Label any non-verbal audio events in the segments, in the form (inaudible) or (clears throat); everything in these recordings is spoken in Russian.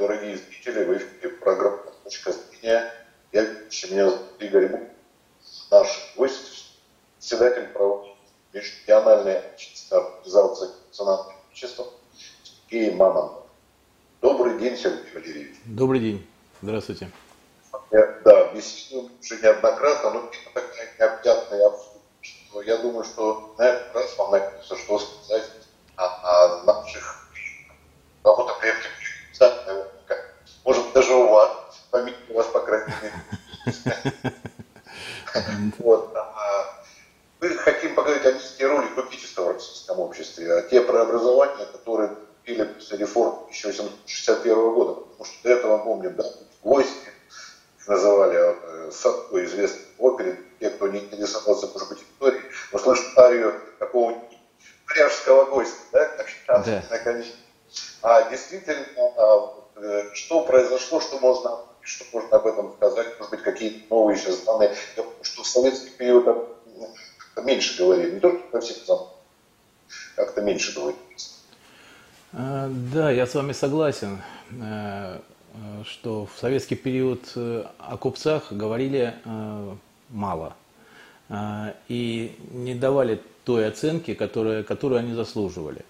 дорогие зрители, в эфире программа «Точка зрения». Я меня зовут Игорь Бу, наш гость, председатель правовой межрегиональной организации национального общества Сергей Мамонтов. Добрый день, Сергей Валерьевич. Добрый день. Здравствуйте. Я, да, беседуем уже неоднократно, но такая необъятная что я думаю, что на этот раз вам найдется что сказать о, о наших кого-то крепких может даже у вас, фамилия у вас, по крайней мере. Вот. А, мы хотим поговорить о низкой роли купечества в российском обществе, о те преобразования, которые были после реформ 1861 года. Потому что до этого, помним, да, гости называли э, Садко, известный опере, те, кто не интересовался, может быть, историей, услышат арию какого-нибудь пряжского гостя, да, как да. наконец. А действительно, а, э, что произошло, что можно, что можно об этом сказать, может быть, какие-то новые сейчас данные, что в советский период как меньше говорили, не только про всех как-то меньше говорили. А, да, я с вами согласен, э, что в советский период э, о купцах говорили мало и не давали той оценки, которую, которую они заслуживали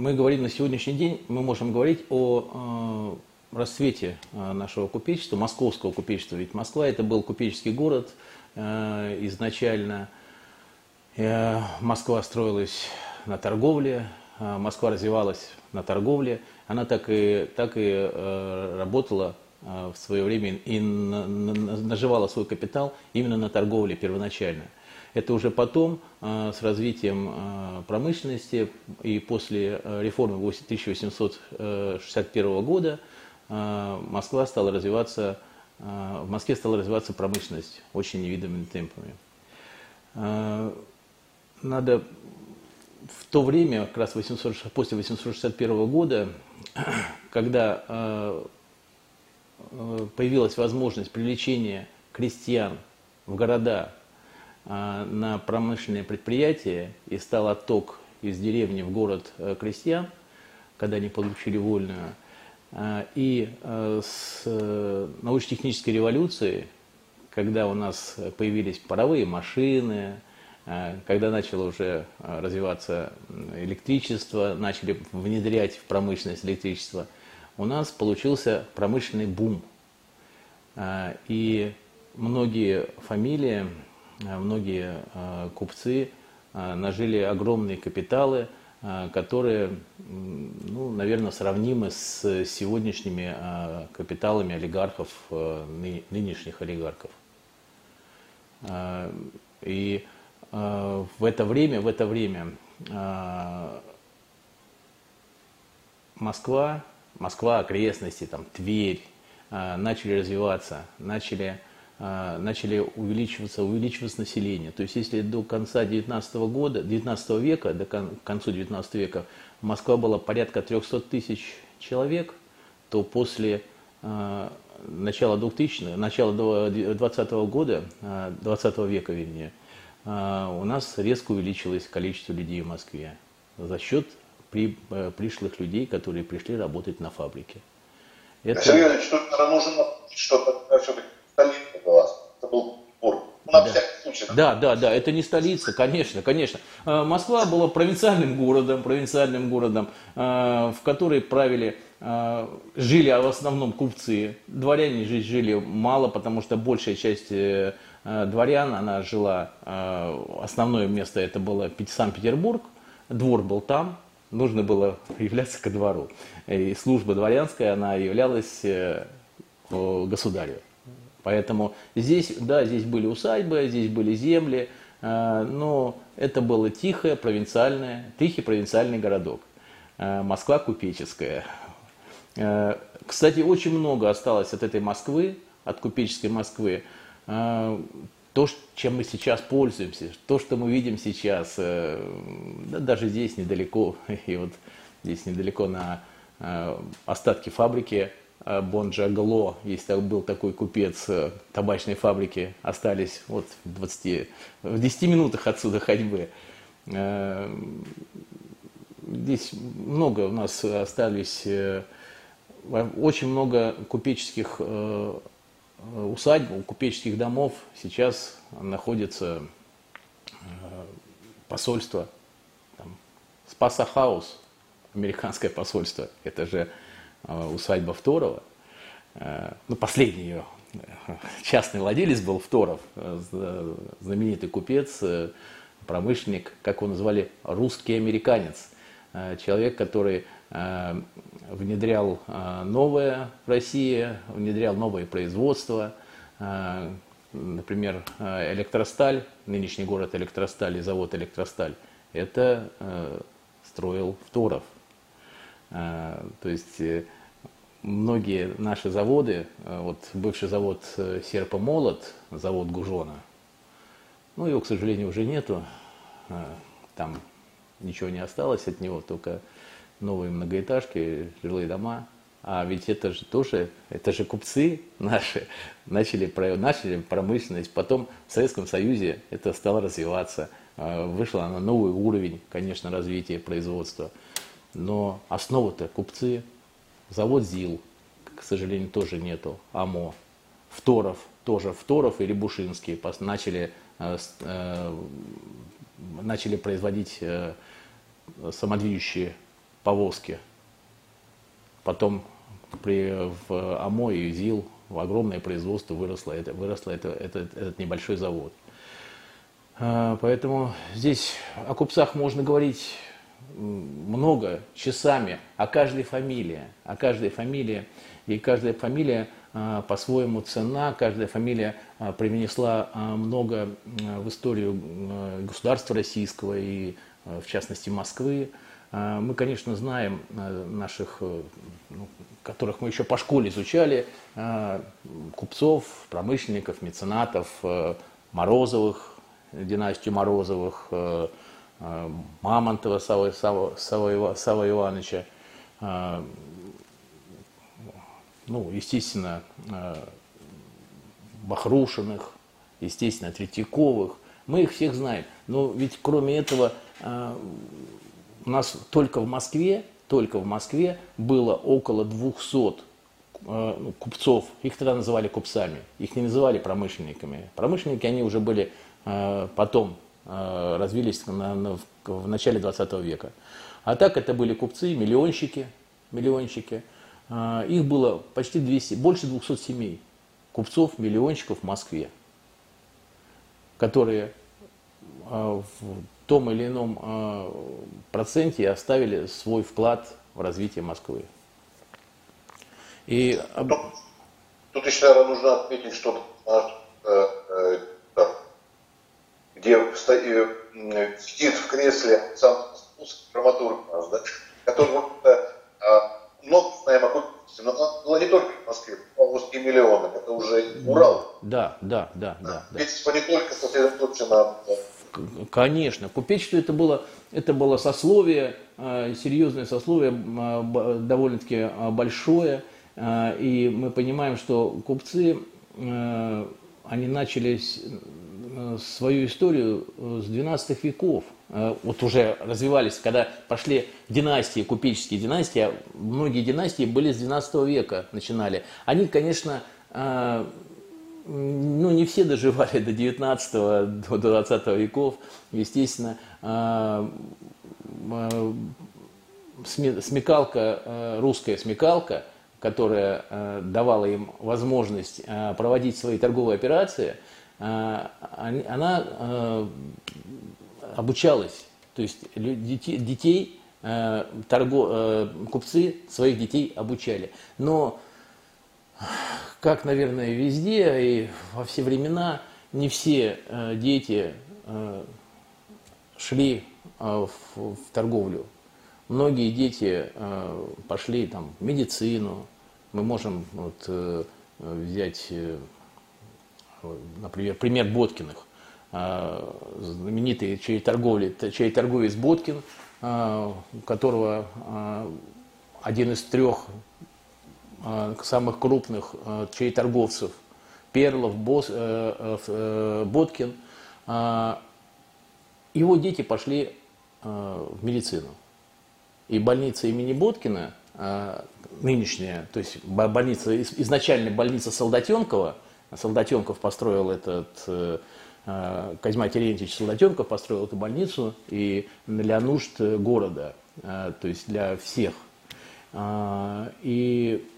мы говорим на сегодняшний день, мы можем говорить о э, расцвете э, нашего купечества, московского купечества. Ведь Москва это был купеческий город э, изначально. Э, Москва строилась на торговле, э, Москва развивалась на торговле. Она так и, так и э, работала в свое время и на, на, наживала свой капитал именно на торговле первоначально – это уже потом, с развитием промышленности и после реформы 1861 года, Москва стала развиваться, в Москве стала развиваться промышленность очень невиданными темпами. Надо в то время, как раз 800, после 861 года, (clears throat) когда появилась возможность привлечения крестьян в города а, на промышленные предприятия и стал отток из деревни в город э, крестьян, когда они получили вольную. А, и э, с э, научно-технической революцией, когда у нас появились паровые машины, когда начало уже развиваться электричество, начали внедрять в промышленность электричество, у нас получился промышленный бум. И многие фамилии Э, многие э, купцы э, нажили огромные капиталы, которые, ну, наверное, сравнимы с сегодняшними капиталами олигархов, нынешних олигархов. И в это время, в это время Москва, Москва, окрестности, там, Тверь начали развиваться, начали начали увеличиваться, увеличиваться население. То есть если до конца 19 года, 19 века, до кон, к концу 19 века Москва была порядка 300 тысяч человек, то после э, начала 2000 начала 20 года, 20 века вернее, э, у нас резко увеличилось количество людей в Москве за счет при, э, пришлых людей, которые пришли работать на фабрике. Это... Сергей Ильич, тут нужно что-то все-таки столица была. Это был Петербург. Ну, да. случай. Да, да, да, это не столица, конечно, конечно. Э, Москва была провинциальным городом, провинциальным городом, э, в которой правили, э, жили в основном купцы. Дворяне жили мало, потому что большая часть дворян, она жила, основное место это было Санкт-Петербург, двор был там, нужно было являться ко двору. И служба дворянская, она являлась государю. Поэтому здесь, да, здесь были усадьбы, здесь были земли, э, но это было тихое провинциальное, тихий провинциальный городок. Э, Москва купеческая. Э, кстати, очень много осталось от этой Москвы, от купеческой Москвы. То, чем мы сейчас пользуемся, то, что мы видим сейчас, да, даже здесь недалеко, (laughs) и вот здесь недалеко на остатки фабрики Э, Бонджагло, есть был такой купец э, табачной фабрики, остались вот в, 20, в 10 минутах отсюда ходьбы. Э, здесь много у нас остались очень много купеческих усадьб, купеческих домов сейчас находится посольство, там, Спаса Хаус, американское посольство, это же усадьба Второго, ну, последний ее частный владелец был Второв, знаменитый купец, промышленник, как его называли, русский американец. Э, человек, который э, внедрял э, новое в России, внедрял новое производство, например, электросталь, нынешний город электросталь и завод электросталь, это строил Второв. То есть многие наши заводы, вот бывший завод Серпомолот, завод Гужона, ну его, к сожалению, уже нету, там ничего не осталось от него, только новые многоэтажки, жилые дома. А ведь это же тоже, это же купцы наши начали, начали промышленность, потом в Советском Союзе это стало развиваться, а, вышло на новый уровень, конечно, развития производства. Но основа-то купцы, завод ЗИЛ, к сожалению, тоже нету, АМО, Второв, тоже Второв и Рябушинский начали, э, э, начали производить э, повозки. Потом при, в АМО и ЗИЛ в огромное производство выросло, это, выросло это, это, этот небольшой завод. А, поэтому здесь о купцах можно говорить много, часами, о каждой фамилии, о каждой фамилии. И каждая фамилия а, по-своему ценна, каждая фамилия а, привнесла много в историю государства российского и в частности Москвы. Э, мы, конечно, знаем э, наших, ну, которых мы еще по школе изучали, купцов, промышленников, меценатов, Морозовых, династию Морозовых, Мамонтова Сава, Сава, Сава, Сава Ивановича, ну, естественно, Бахрушиных, естественно, Третьяковых. Мы их всех знаем. Но ведь кроме этого а, у нас только в Москве, только в Москве было около 200 а, ну, купцов, их тогда называли купцами, их не называли промышленниками. Промышленники, они уже были а, потом, развились на, на, в начале 20 века. А так это были купцы, миллионщики, миллионщики. Их было почти 200, больше 200 семей, купцов, миллионщиков в Москве, которые в том или ином э, проценте оставили свой вклад в развитие Москвы. И... Тут, тут еще, наверное, нужно отметить, что э, э, где сидит в кресле сам драматург наш, да, (laughs) который много знаем о но она была не только в Москве, Павловские миллионы, это уже Урал. Да, да, да, да. да. Ведь не только сосредоточено Конечно, купечество это было, это было сословие, э, серьезное сословие, э, довольно-таки э, большое, и мы понимаем, что купцы, они начали свою историю с 12 веков, вот уже развивались, когда пошли династии, купеческие династии, а многие династии были с 12 века начинали. Они, конечно, ну, не все доживали до 19 до 20 веков. Естественно, а, а, смекалка, а, русская смекалка, которая давала им возможность проводить свои торговые операции, она обучалась. То есть детей, купцы своих детей обучали. Но как, наверное, везде и во все времена, не все э, дети э, шли э, в, торговлю. Многие дети пошли там, в медицину. Мы можем вот, взять, например, пример Боткиных. Знаменитый чей, торговли, чей торговец Боткин, э, которого один из трех самых крупных э, чей торговцев, Перлов, Бос, э, Боткин, его дети пошли в медицину. И больница имени Боткина нынешняя, то есть больница, изначально больница Солдатенкова, Солдатенков построил этот, э, э, Козьма Терентьевич Солдатенков построил эту больницу и для нужд города, э, то есть для всех. А, и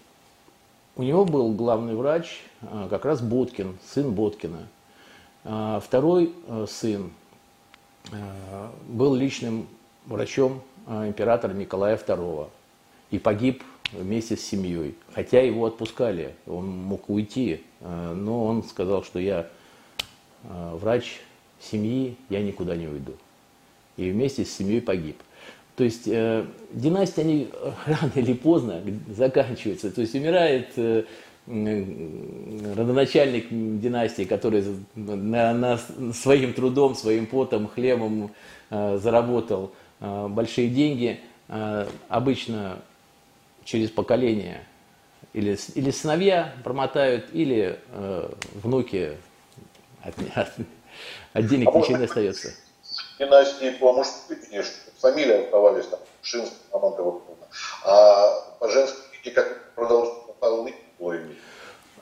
у него был главный врач как раз Боткин, сын Боткина. А, второй сын был личным врачом императора Николая II и погиб вместе с семьей. Хотя его отпускали, он мог уйти, э, но он сказал, что я э, врач семьи, я никуда не уйду. И вместе с семьей погиб. То есть э, династии, они (laughs) рано или поздно заканчиваются. То есть умирает э, родоначальник династии, который на, на своим трудом, своим потом, хлебом э, заработал э, большие деньги. Э, обычно через поколение. Или, или сыновья промотают, или э, внуки от, (laughs) от, от денег а ничего не остается. Династии по мужской линии, фамилии оставались там, Шинский, Мамонтова, а по женской линии как продолжили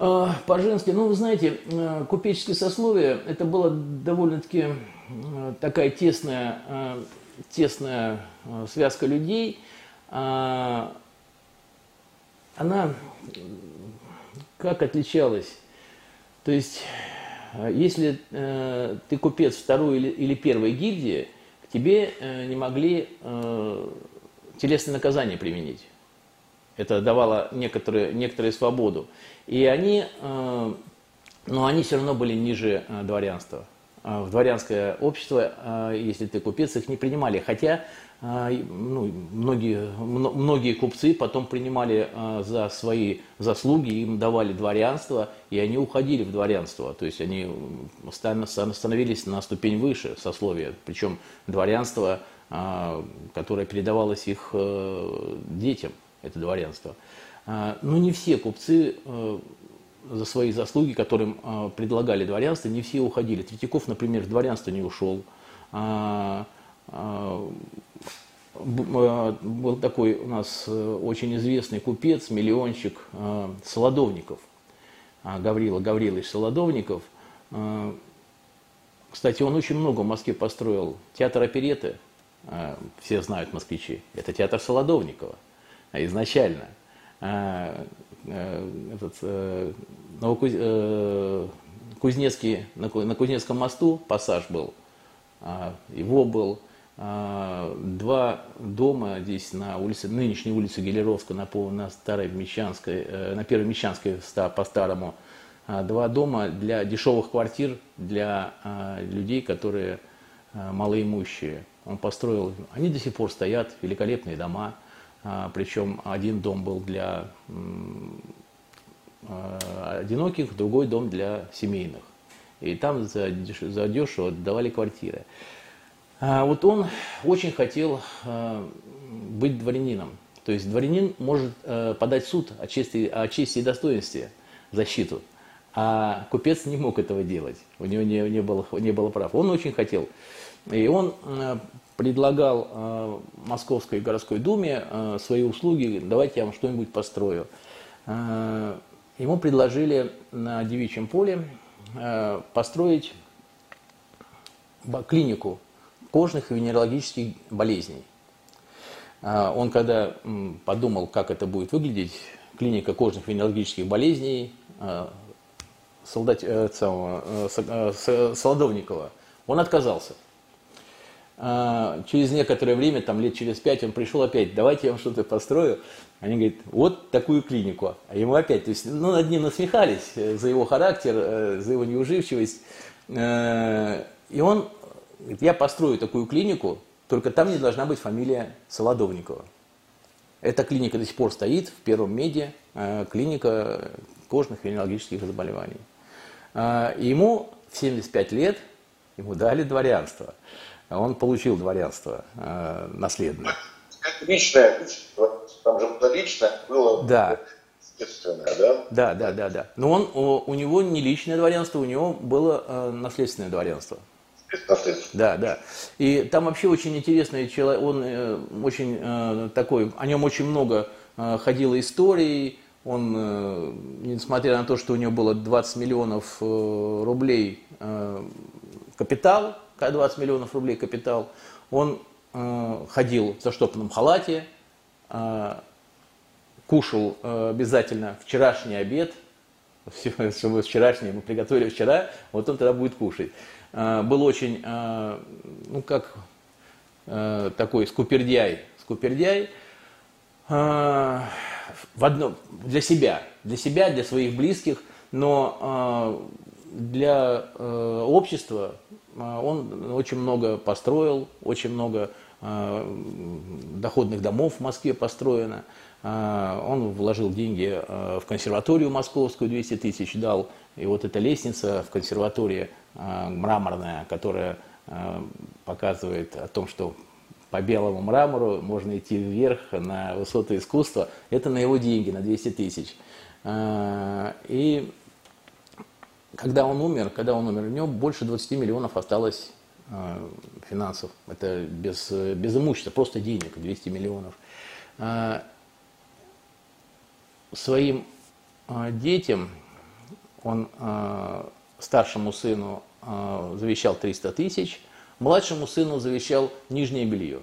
а, По-женски, ну, вы знаете, э, купеческие сословия, это была довольно-таки э, такая тесная, э, тесная связка людей, а, она как отличалась? То есть, если ты купец второй или, первой гильдии, тебе э, не могли э, телесное наказание применить. Это давало некоторые, некоторую свободу. И они, э, но они все равно были ниже дворянства. Э, в дворянское общество, если ты купец, их не принимали. Хотя а, ну, многие, многие купцы потом принимали а, за свои заслуги, им давали дворянство, и они уходили в дворянство. То есть они становились на ступень выше сословия. Причем дворянство, а, которое передавалось их э, детям, это дворянство. Но не все купцы э, за свои заслуги, которым предлагали дворянство, не все уходили. Третьяков, например, в дворянство не ушел. А, был такой у нас э, очень известный купец, миллионщик а, Солодовников, Гаврила Гаврилович Солодовников. Кстати, он очень много в Москве построил. Театр опереты, все знают москвичи, это театр Солодовникова изначально. Этот, э, Кузнецкий, на Кузнецком мосту пассаж был, его был два дома здесь на улице, нынешней улице Гелеровска, на, на старой Мещанской, э, на первой Мещанской по-старому, а, два дома для дешевых квартир для а, людей, которые малоимущие. Он построил, они до сих пор стоят, великолепные дома, причем один дом был для одиноких, другой дом для семейных. И там за, за дешево давали квартиры. А, вот он очень хотел а, быть дворянином. То есть дворянин может э, подать суд о чести, о чести и достоинстве, защиту, а купец не мог этого делать, у него не, не, было, не было прав. Он очень хотел. И он э, предлагал э, Московской городской думе свои услуги, давайте я вам что-нибудь построю. Ему предложили на Девичьем поле построить клинику кожных и венерологических болезней. А, он когда подумал, как это будет выглядеть, клиника кожных венерологических болезней а, солдат, э, самого, э, э, Солодовникова, он отказался. А, через некоторое время, там лет через пять, он пришел опять, давайте я вам что-то построю. Они говорят, вот такую клинику. А ему опять, то есть, ну, над ним насмехались за его характер, за его неуживчивость. И он Говорит, я построю такую клинику, только там не должна быть фамилия Солодовникова. Эта клиника до сих пор стоит в первом меди, э, клиника кожных и венерологических заболеваний. Э, и ему в 75 лет ему дали дворянство. Он получил дворянство э, наследное. Личное, там же было личное, было да. естественное, да? Да, да, да, да. Но он, у, у него не личное дворянство, у него было наследственное дворянство. Да, да. И там вообще очень интересный человек, он э, очень э, такой, о нем очень много ходило историей, он, несмотря на то, что у него было 20 миллионов рублей капитал, 20 миллионов рублей капитал, он ходил в заштопанном халате, кушал обязательно вчерашний обед, (laughs) все, что мы вчерашнее мы приготовили вчера, вот он тогда будет кушать. Был очень, ну как, такой скупердяй, скупердяй, в одно, для себя, для себя, для своих близких, но для общества он очень много построил, очень много доходных домов в Москве построено. Он вложил деньги в консерваторию московскую, 200 тысяч дал. И вот эта лестница в консерватории мраморная, которая показывает о том, что по белому мрамору можно идти вверх на высоты искусства. Это на его деньги, на 200 тысяч. И когда он умер, когда он умер, у него больше 20 миллионов осталось э, финансов. Это без, без имущества, просто денег, 200 миллионов. Э, своим э, детям он э, старшему сыну э, завещал 300 тысяч, младшему сыну завещал нижнее белье.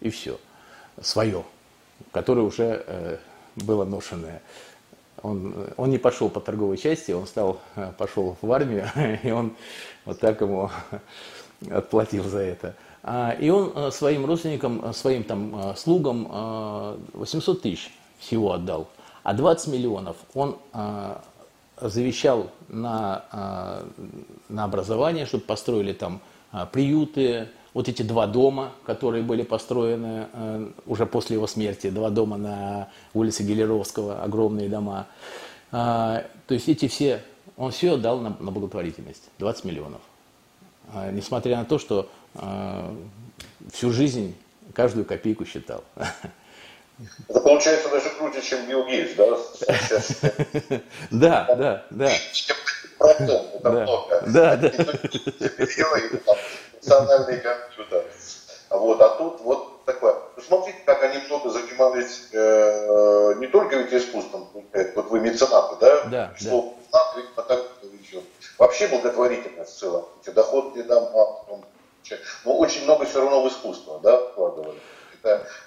И все. Свое, которое уже э, было ношенное он, он не пошел по торговой части, он стал, пошел в армию, (laughs) и он вот так ему (laughs) отплатил за это. А, и он э, своим родственникам, э, своим там э, слугам 800 тысяч всего отдал, а 20 миллионов он завещал на, на образование, чтобы построили там приюты, вот эти два дома, которые были построены э, уже после его смерти, два дома на улице Гелеровского, огромные дома. То есть эти все, он все отдал на, на благотворительность, 20 миллионов. Несмотря на то, что всю жизнь каждую копейку считал. (laughs) Это получается даже круче, чем Билл Гейтс, (laughs) да? Да, да, да. Процент, это много. Да, да функциональный компьютер. Вот, а тут вот такое. Смотрите, как они много занимались э, не только ведь искусством, вот вы меценаты, да? Да. Что да. видимо, так еще. Вообще благотворительность в целом. Эти доходные дома, потом, но очень много все равно в искусство, да, вкладывали.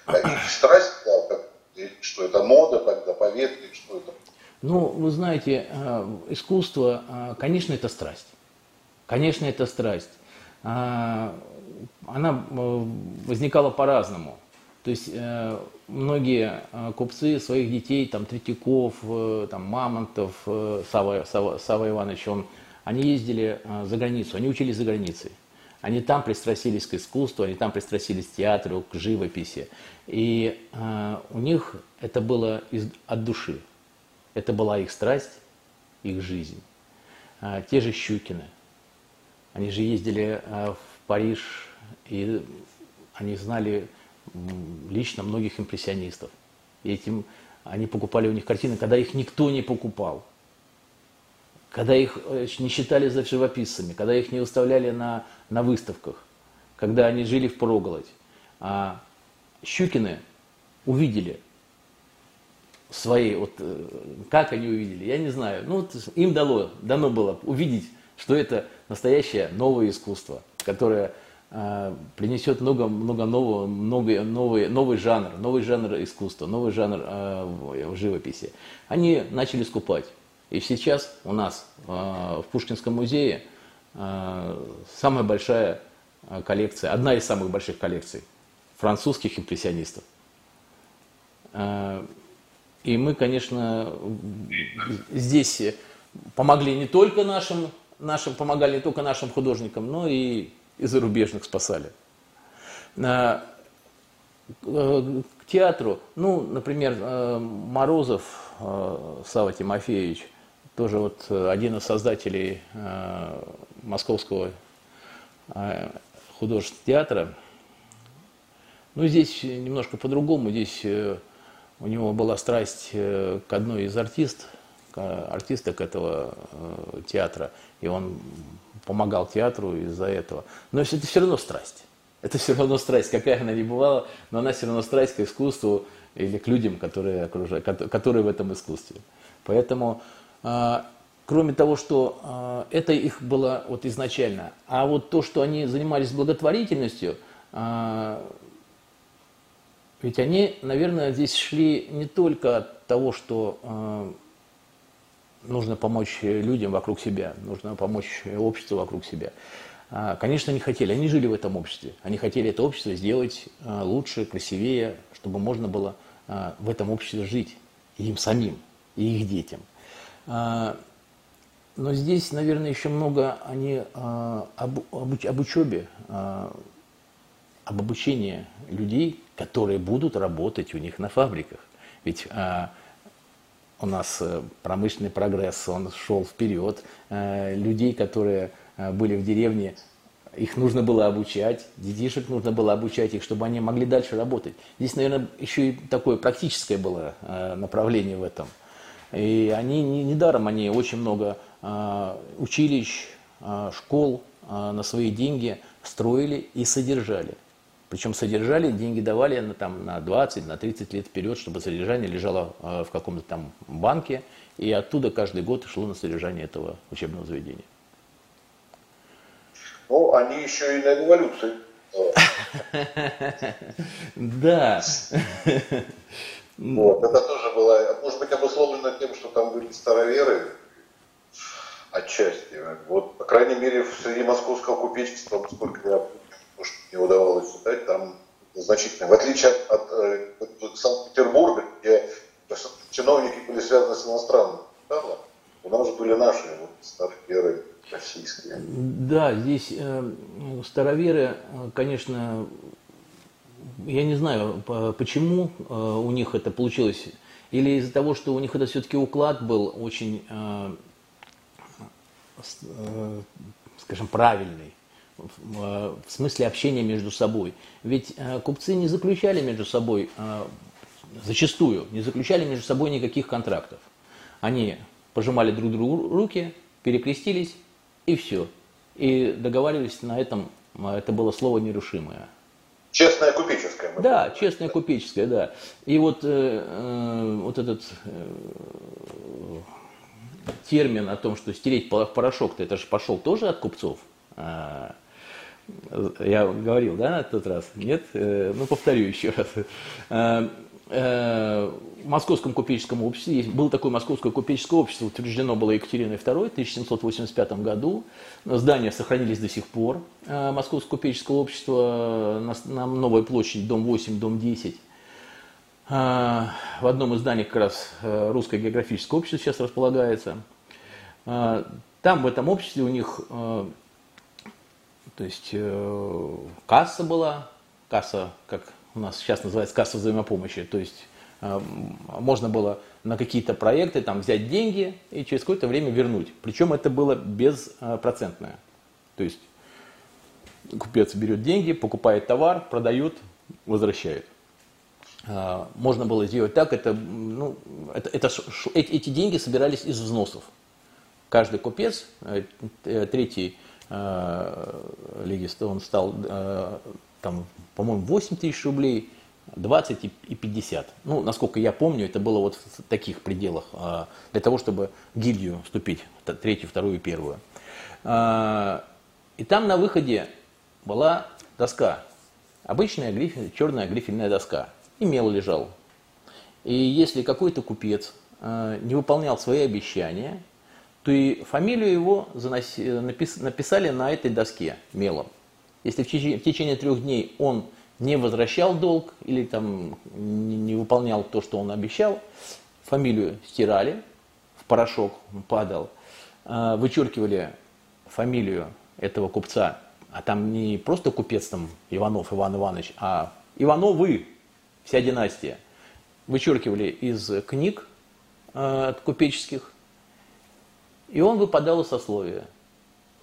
Это их страсть, как, что это мода тогда, поветрие, что это? Ну, вы знаете, э, искусство, э, конечно, это страсть. Конечно, это страсть. Она э, возникала по-разному. То есть э, многие э, купцы своих детей, там Третьяков, там Мамонтов, Сава, Сава, Сава Иванович, он, они ездили за границу, они учились за границей. Они там пристрастились к искусству, они там пристрастились к театру, к живописи. И э, у них это было из, от души. Это была их страсть, их жизнь. А, те же Щукины – они же ездили э, в Париж, и они знали лично многих импрессионистов. И этим они покупали у них картины, когда их никто не покупал. Когда их э, не считали за живописцами, когда их не выставляли на, на выставках, когда они жили в проголодь. А Щукины увидели свои, вот э, как они увидели, я не знаю. Ну, вот им дало, дано было увидеть что это настоящее новое искусство, которое э, принесет много, много нового, много, новый, новый жанр, новый жанр искусства, новый жанр э, в, живописи. Они начали скупать. И сейчас у нас э, в Пушкинском музее э, самая большая коллекция, одна из самых больших коллекций французских импрессионистов. И мы, конечно, здесь помогли не только нашим нашим, помогали не только нашим художникам, но и, и зарубежных спасали. К театру, ну, например, Морозов Сава Тимофеевич, тоже вот один из создателей Московского художественного театра. Ну, здесь немножко по-другому. Здесь у него была страсть к одной из артист, артисток этого театра и он помогал театру из-за этого. Но это все равно страсть. Это все равно страсть, какая она ни бывала, но она все равно страсть к искусству. или к людям, которые, окружают, которые в этом искусстве. Поэтому, э, кроме того, что э, это их было вот изначально, а вот то, что они занимались благотворительностью, э, ведь они, наверное, здесь шли не только от того, что нужно помочь людям вокруг себя, нужно помочь обществу вокруг себя. А, конечно, они хотели, они жили в этом обществе. Они хотели это общество сделать лучше, красивее, чтобы можно было в этом обществе жить им самим, и их детям. А, но здесь, наверное, еще много они об, об учебе, об обучении людей, которые будут работать у них на фабриках. Ведь а, у нас э, промышленный прогресс, он шел вперед. А, людей, которые а, были в деревне, их нужно было обучать, детишек нужно было обучать их, чтобы они могли дальше работать. Здесь, наверное, еще и такое практическое было а, направление в этом. И они недаром, они очень много а, училищ, а, школ а, на свои деньги строили и содержали. Причем содержали, деньги давали на, там, на 20, на 30 лет вперед, чтобы содержание лежало э, в каком-то там банке, и оттуда каждый год шло на содержание этого учебного заведения. Ну, они еще и на революции. (laughs) Да. Вот, это тоже было, может быть, обусловлено тем, что там были староверы, отчасти. Вот, по крайней мере, среди московского купечества, сколько я то, что мне удавалось читать, там значительно. В отличие от, от, от Санкт-Петербурга, где чиновники были связаны с иностранным капиталом, у нас были наши вот, староверы российские. Да, здесь э, староверы, конечно, я не знаю, почему э, у них это получилось. Или из-за того, что у них это все-таки уклад был очень, э, э, скажем, правильный в смысле общения между собой. Ведь купцы не заключали между собой, зачастую, не заключали между собой никаких контрактов. Они пожимали друг другу руки, перекрестились и все. И договаривались на этом, это было слово нерушимое. Честное купеческое. Да, честное купеческое, да. И вот, э, вот этот э, термин о том, что стереть порошок-то, это же пошел тоже от купцов. А, я говорил, да, на тот раз? Нет? Э, ну, повторю еще раз. Э, э, в Московском купеческом обществе, было такое Московское купеческое общество, утверждено было Екатериной II в 1785 году. Здания сохранились до сих пор. Московское купеческое общество на, на Новой площади, дом 8, дом 10. В одном из зданий как раз Русское географическое общество сейчас располагается. Там, в этом обществе, у них то есть э, касса была, касса, как у нас сейчас называется, касса взаимопомощи. То есть э, можно было на какие-то проекты там взять деньги и через какое-то время вернуть. Причем это было безпроцентное. То есть купец берет деньги, покупает товар, продает, возвращает. Э, можно было сделать так, это, ну, это, это, эти, деньги собирались из взносов. Каждый купец, э, третий Лиги он стал там, по-моему, 8 тысяч рублей, 20 и 50. Ну, насколько я помню, это было вот в таких пределах, э, для того, чтобы гильдию вступить, третью, вторую первую. И там на выходе была доска, обычная грифель, черная грифельная доска, и мел лежал. И если какой-то купец не выполнял свои обещания, то и фамилию его заноси, напис, написали на этой доске мелом. Если в течение, в течение трех дней он не возвращал долг или там не, не выполнял то, что он обещал, фамилию стирали, в порошок падал, э, вычеркивали фамилию этого купца, а там не просто купец там Иванов Иван Иванович, а Ивановы, вся династия, вычеркивали из книг э, купеческих, и он выпадал из сословия.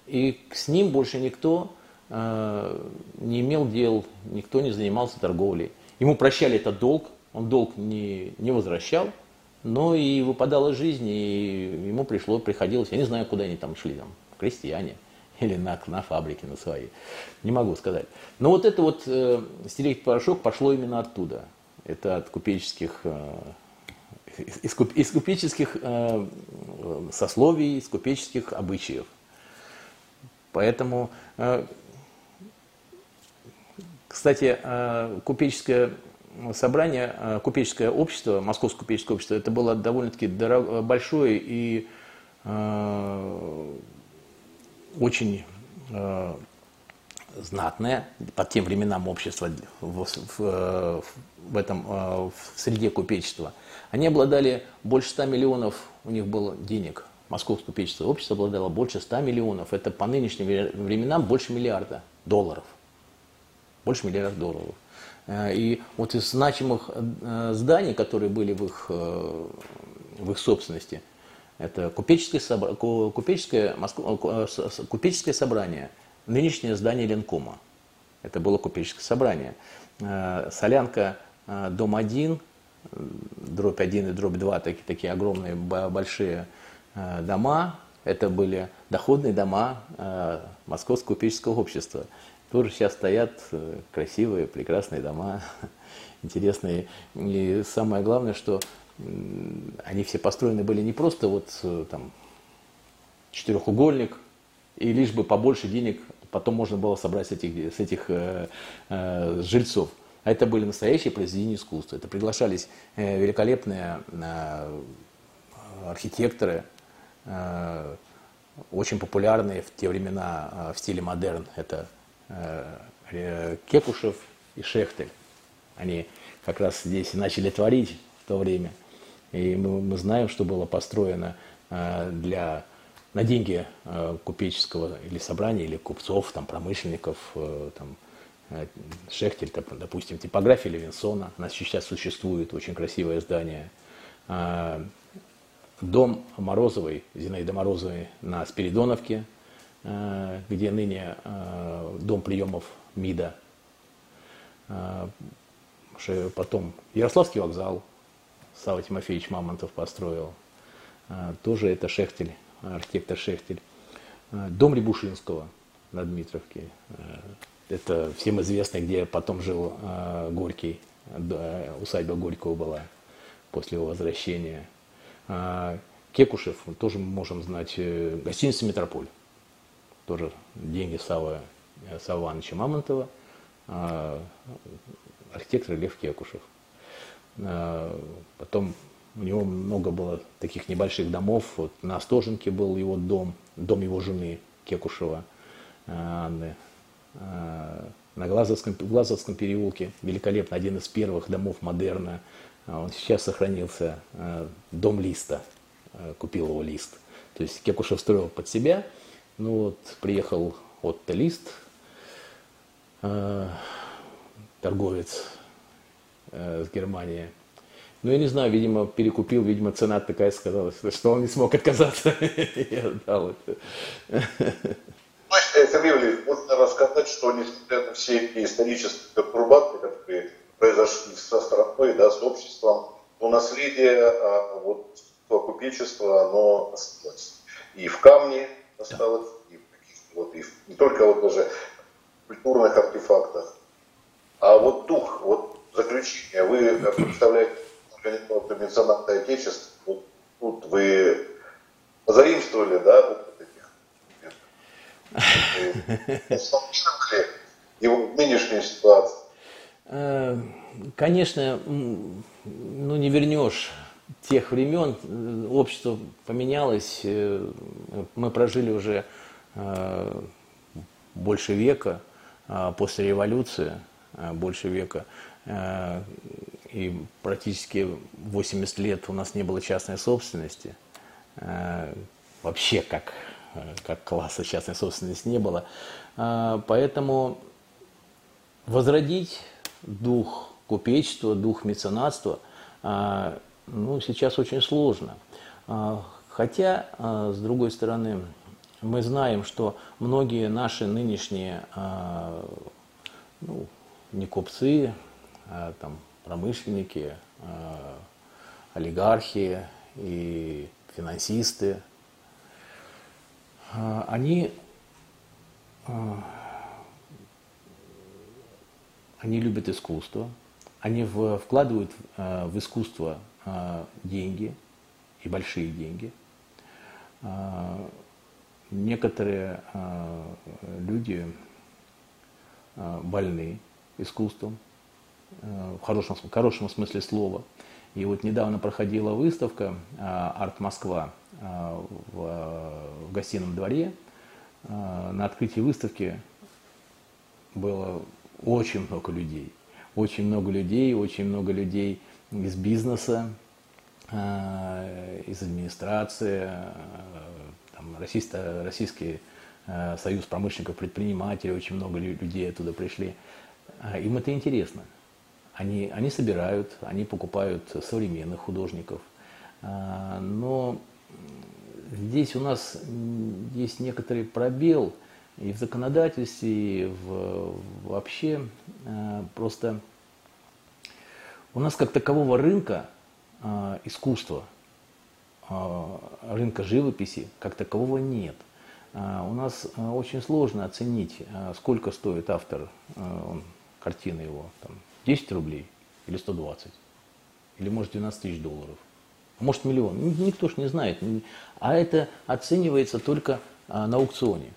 И с ним больше никто не имел дел, никто не занимался торговлей. Ему прощали этот долг, он долг не, не возвращал, но и выпадала жизнь, и ему пришло, приходилось, я не знаю, куда они там шли, там, крестьяне (laughs) или на, на фабрике на свои, не могу сказать. Но вот это вот э, стереть порошок пошло именно оттуда. это от купеческих, из, из купеческих сословий, из купеческих обычаев. Поэтому, кстати, купеческое собрание, купеческое общество, Московское купеческое общество, это было довольно-таки большое и очень знатное по тем временам общество в, в, в этом в среде купечества. Они обладали больше 100 миллионов, у них было денег. Московское купечество общество обладало больше 100 миллионов. Это по нынешним временам больше миллиарда долларов. Больше миллиарда долларов. Э, и вот из значимых э, зданий, которые были в их, э, в их собственности, это купеческое, купеческое, купеческое собрание – нынешнее здание Ленкома. Это было купеческое собрание. Солянка, дом 1, дробь 1 и дробь 2, такие, такие огромные большие дома. Это были доходные дома Московского купеческого общества. Тоже сейчас стоят красивые, прекрасные дома, (laughs) интересные. И самое главное, что они все построены были не просто вот там четырехугольник, и лишь бы побольше денег потом можно было собрать с этих, с этих э, э, жильцов. А это были настоящие произведения искусства. Это приглашались э, великолепные э, архитекторы, э, очень популярные в те времена э, в стиле модерн. Это э, Кекушев и Шехтель. Они как раз здесь и начали творить в то время. И мы, мы знаем, что было построено э, для на деньги э, купеческого или собрания, или купцов, там, промышленников, э, там, э, Шехтель, допустим, типография Левинсона, она сейчас существует, очень красивое здание. Дом Морозовой, Зинаиды Морозовой на Спиридоновке, где ныне дом приемов МИДа. А, потом Ярославский вокзал Сава Тимофеевич Мамонтов построил. Тоже это Шехтель архитектор Шехтель. Э, дом Рябушинского на Дмитровке. Э, это всем известно, где потом жил э, Горький. Усадьба Горького была после его возвращения. Кекушев, тоже мы можем знать, гостиница «Метрополь». Тоже деньги Савы, Савы Ивановича Мамонтова, архитектор Лев Кекушев. Потом у него много было таких небольших домов. Вот на Остоженке был его дом, дом его жены Кекушева э, Анны. Э, на Глазовском, в Глазовском переулке великолепно, один из первых домов модерна. А он сейчас сохранился, э, дом Листа, купил его Лист. То есть Кекушев строил под себя. Ну вот, приехал Отто Лист, торговец с Германии, ну, я не знаю, видимо, перекупил, видимо, цена такая сказалась, (laughs) что он не смог отказаться. (laughs) Я отдал это. Сергей можно рассказать, что несмотря на все эти исторические пертурбации, которые произошли со страной, да, с обществом, то наследие а, вот, купечества, оно осталось. И в камне осталось, и в каких вот, и не только вот даже в культурных артефактах, а вот дух, вот заключение. Вы (clears throat) представляете организовал Меценатное Отечество, вот тут вы позаимствовали, да, вот этих (laughs) его в нынешней ситуации? Э, конечно, ну не вернешь тех времен, общество поменялось, э, мы прожили уже э, больше века после революции, больше века и практически 80 лет у нас не было частной собственности. Э, вообще как, как класса частной собственности не было. Э, поэтому возродить дух купечества, дух меценатства э, ну, сейчас очень сложно. Хотя, с другой стороны, мы знаем, что многие наши нынешние ну, не купцы, а там промышленники, олигархи и финансисты, они, они любят искусство, они вкладывают в искусство деньги, и большие деньги. Э, некоторые э, люди больны искусством, в хорошем, в хорошем смысле слова. И вот недавно проходила выставка «Арт Москва» в, гостином дворе. На открытии выставки было очень много людей. Очень много людей, очень много людей из бизнеса, э, из администрации, э, там, российский, российский э, союз промышленников, предпринимателей, очень много людей оттуда пришли. Им это интересно. Они, они собирают, они покупают современных художников. Но здесь у нас есть некоторый пробел – и в законодательстве, и в, вообще просто у нас как такового рынка э, искусства, э, рынка живописи как такового нет. У нас очень сложно оценить, сколько стоит автор он, картины его, там, 10 рублей или 120, или может 12 тысяч долларов, а может миллион, никто ж не знает. А это оценивается только на аукционе.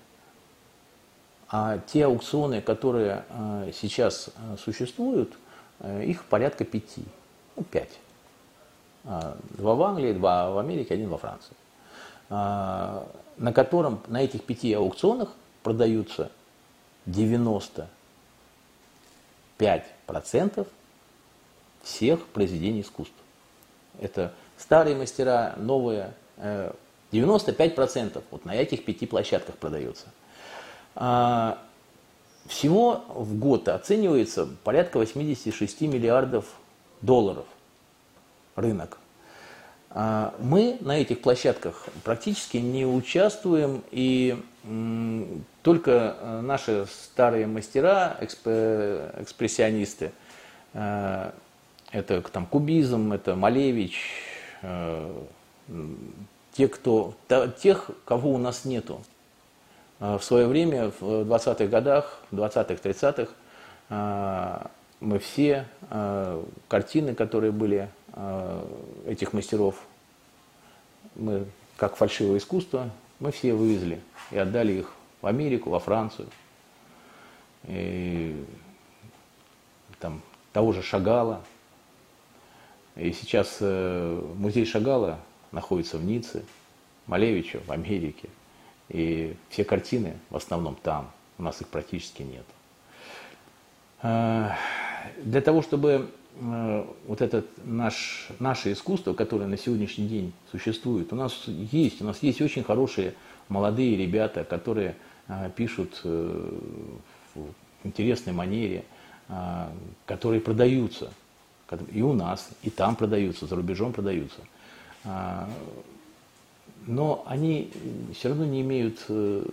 А те аукционы, которые э, сейчас э, существуют, э, их порядка пяти, ну, пять. А, два в Англии, два в Америке, один во Франции. А, на котором, на этих пяти аукционах продаются 95% всех произведений искусства. Это старые мастера, новые. 95% вот на этих пяти площадках продается. Всего в год оценивается порядка 86 миллиардов долларов рынок. А, мы на этих площадках практически не участвуем, и только э, наши старые мастера, экспрессионисты, э, это там кубизм, это Малевич, э, те, кто, тех, кого у нас нету. А, в свое время, в 20-х годах, в 20-х, 30-х, а, мы все а, картины, которые были этих мастеров, мы, как фальшивое искусство, мы все вывезли и отдали их в Америку, во Францию. И там того же Шагала. И сейчас э, музей Шагала находится в Ницце, Малевича в Америке – и все картины в основном там, у нас их практически нет. А, для того, чтобы э, вот это наш, наше искусство, которое на сегодняшний день существует, у нас есть, у нас есть очень хорошие молодые ребята, которые а, пишут э, в интересной манере, которые продаются. И у нас, и там продаются, за рубежом продаются но они все равно не имеют э,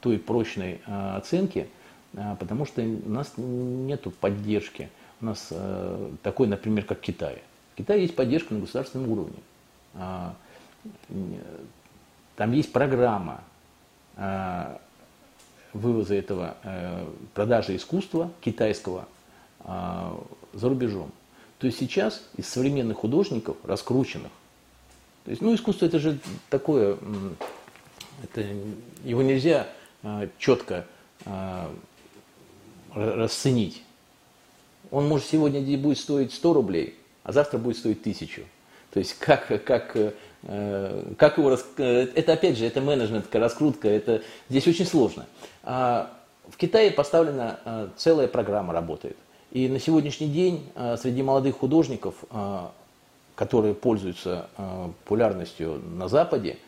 той прочной э, оценки, э, потому что у нас нет поддержки. У нас такой, например, как Китай. В Китае есть поддержка на государственном уровне. А, там есть программа вывоза этого, продажи искусства китайского за рубежом. То есть сейчас из современных художников, раскрученных, то есть, ну, искусство это же такое, это, его нельзя а, четко а, расценить. Он может сегодня будет стоить 100 рублей, а завтра будет стоить тысячу. То есть как, как, э, как его... Рас... Это опять же, это менеджмент, раскрутка, это здесь очень сложно. А в Китае поставлена а, целая программа работает. И на сегодняшний день среди молодых художников которые пользуются э, популярностью на Западе,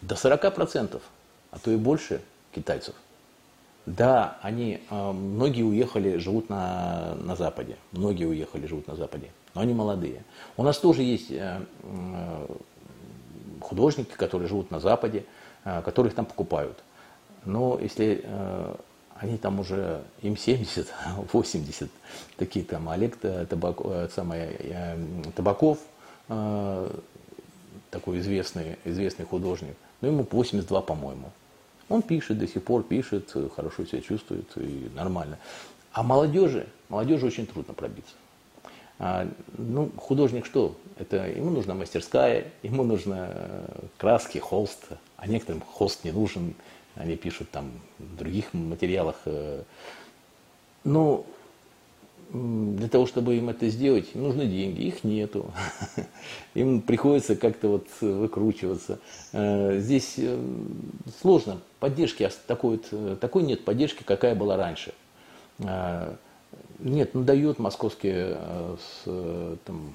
до 40%, а то и больше китайцев. Да, они, э, многие уехали, живут на, на Западе, многие уехали, живут на Западе, но они молодые. У нас тоже есть э, художники, которые живут на Западе, которых там покупают. Но если они там уже, им 70, 80, (laughs) такие там Олег Табаков, э, самый, э, Табаков, э, такой известный, известный художник, но ему 82, по-моему. Он пишет, до сих пор пишет, хорошо себя чувствует и нормально. А молодежи, молодежи очень трудно пробиться. А, ну, художник что? Это ему нужна мастерская, ему нужно э, краски, холст, а некоторым холст не нужен, они пишут там в других материалах. Э. Ну, для того, чтобы им это сделать, нужны деньги, их нету. (laughs) Им приходится как-то вот выкручиваться. Э, здесь сложно, поддержки такой, такой нет поддержки, какая была раньше. Нет, ну дает московский э, там,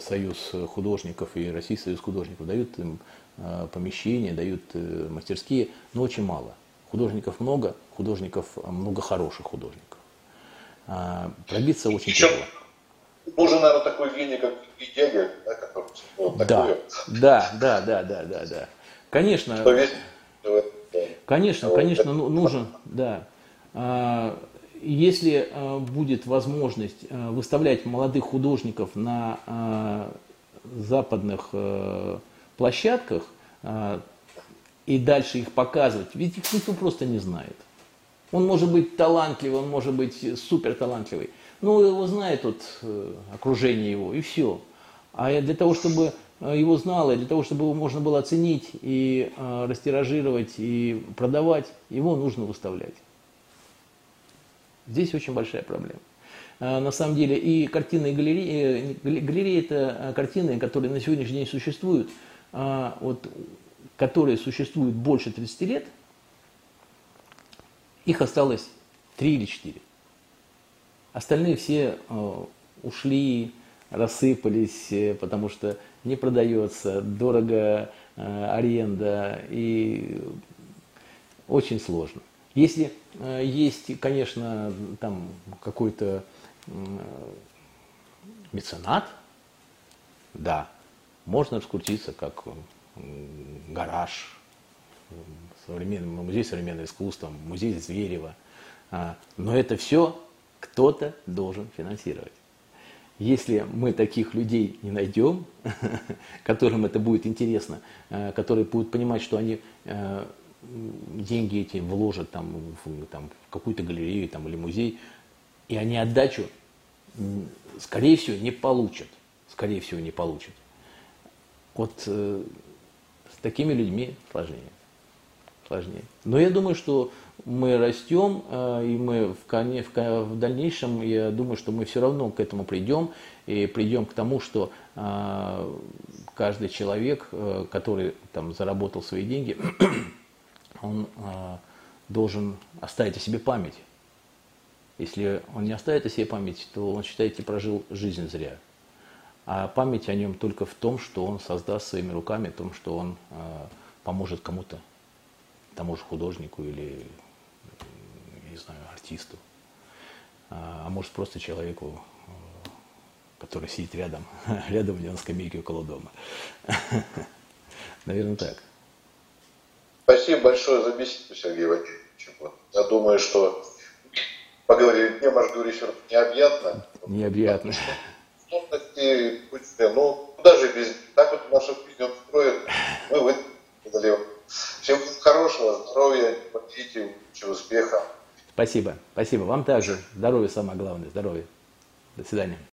союз художников и Российский союз художников, дают им э, помещения, дают э, мастерские, но очень мало. Художников много, художников много хороших художников. А, пробиться очень Еще тяжело. Нужен, наверное, такой веник, как Гегель, да, который вот да, такое. да, да, да, да, да, да. Конечно, конечно, конечно, ну, нужен, да. А, если э, будет возможность э, выставлять молодых художников на э, западных площадках и дальше их показывать, ведь их никто просто не знает. Он может быть талантливый, он может быть супер талантливый, но его знает вот, окружение его, и все. А для того, чтобы его знало, для того, чтобы его можно было оценить и растиражировать и продавать, его нужно выставлять. Здесь очень большая проблема. А, на самом деле и картины, и галереи, э, галереи это а, картины, которые на сегодняшний день существуют, а, вот, которые существуют больше 30 лет, их осталось 3 или 4. Остальные все ушли, рассыпались, э, потому что не продается, дорого аренда и очень сложно. Если э, есть, конечно, там какой-то меценат, да, можно раскрутиться как гараж, современный, музей современного искусства, музей Зверева. А, но это все кто-то должен финансировать. Если мы таких людей не найдем, (laughs) которым это будет интересно, э, которые будут понимать, что они э, деньги эти вложат там, в, там, в какую-то галерею там, или музей, и они отдачу, скорее всего, не получат. Скорее всего, не получат. Вот э, с такими людьми сложнее. Сложнее. Но я думаю, что мы растем, э, и мы в, коне, в, в дальнейшем, я думаю, что мы все равно к этому придем, и придем к тому, что э, каждый человек, э, который там заработал свои деньги, (clears throat) он э, должен оставить о себе память. Если он не оставит о себе память, то он, считаете, прожил жизнь зря. А память о нем только в том, что он создаст своими руками, в том, что он э, поможет кому-то, тому же художнику или, не знаю, артисту. А, а может просто человеку, э, который сидит рядом, (laughs) рядом у него на скамейке около дома. (laughs) Наверное, так. Спасибо большое за беседу, Сергей Валерьевич. Я думаю, что поговорили днем, аж говорю, необъятно. Необъятно. Ну, даже без... Так вот наша жизнь строит. Мы выдали. Всем хорошего, здоровья, победите, успеха. Спасибо. Спасибо. Вам также. Здоровья самое главное. Здоровья. До свидания.